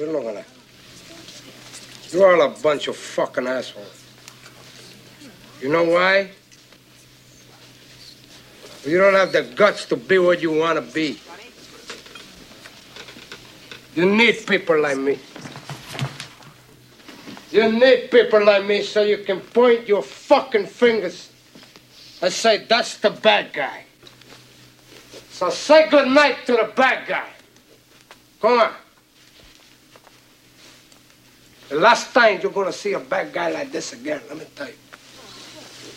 Gonna. You're all a bunch of fucking assholes. You know why? You don't have the guts to be what you want to be. You need people like me. You need people like me so you can point your fucking fingers and say, that's the bad guy. So say good night to the bad guy. Come on. The last time you're gonna see a bad guy like this again, let me tell you.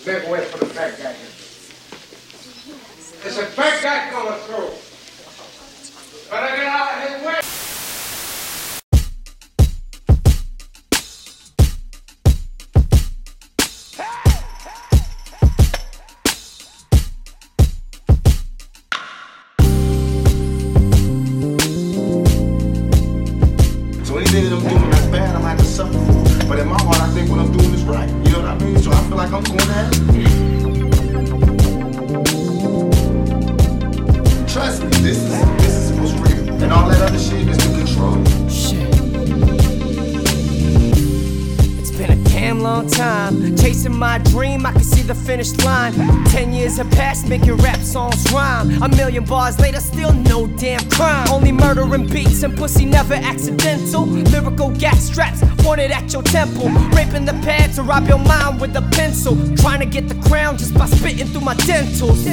Make way for the bad guy. There's a bad guy coming through. Better get out of his way. So anything that I'm doing heart, I think what I'm doing is right. You know what I mean? So I feel like I'm going to heaven. Trust me, this is long time. Chasing my dream, I can see the finish line. Ten years have passed, making rap songs rhyme. A million bars later, still no damn crime. Only murder and beats and pussy never accidental. Lyrical gas straps pointed at your temple. Raping the pad to rob your mind with a pencil. Trying to get the crown just by spitting through my dentals.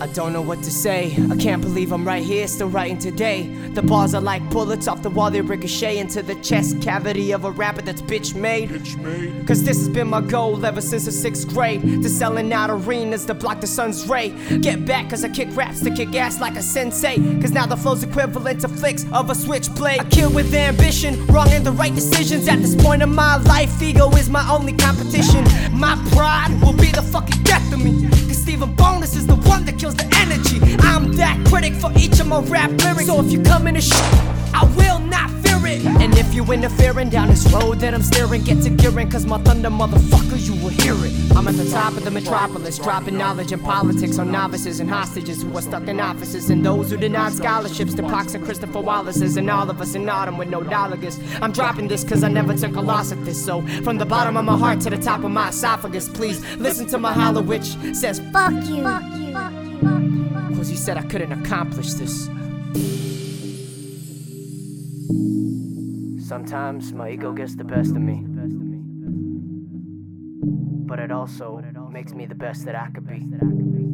I don't know what to say. I can't believe I'm right here, still writing today. The bars are like bullets off the wall, they ricochet into the chest cavity of a rapper that's bitch made. Cause this has been my goal ever since the sixth grade. To selling out arenas to block the sun's ray. Get back cause I kick raps to kick ass like a sensei. Cause now the flow's equivalent to flicks of a switchblade. I kill with ambition, wrong in the right decisions. At this point in my life, ego is my only competition. My pride will be the fucking death of me. Cause Stephen Bonus is the one that kills the energy. I'm that critic for each of my rap lyrics. So if you come in a shit, I will not fear it. And if you interfering down this road that I'm steering, get to gearing, cause my thunder motherfucker, you will hear it. I'm at the top of the metropolis, dropping knowledge and politics on novices and hostages who are stuck in offices, and those who denied scholarships to Pac's and Christopher Wallace's, and all of us in autumn with no dollargus. I'm dropping this cause I never took a loss at this. So from the bottom of my heart to the top of my esophagus, please listen to my hollow which says, Fuck you. Fuck you. Cause he said I couldn't accomplish this. Sometimes my ego gets the best of me. But it also makes me the best that I could be.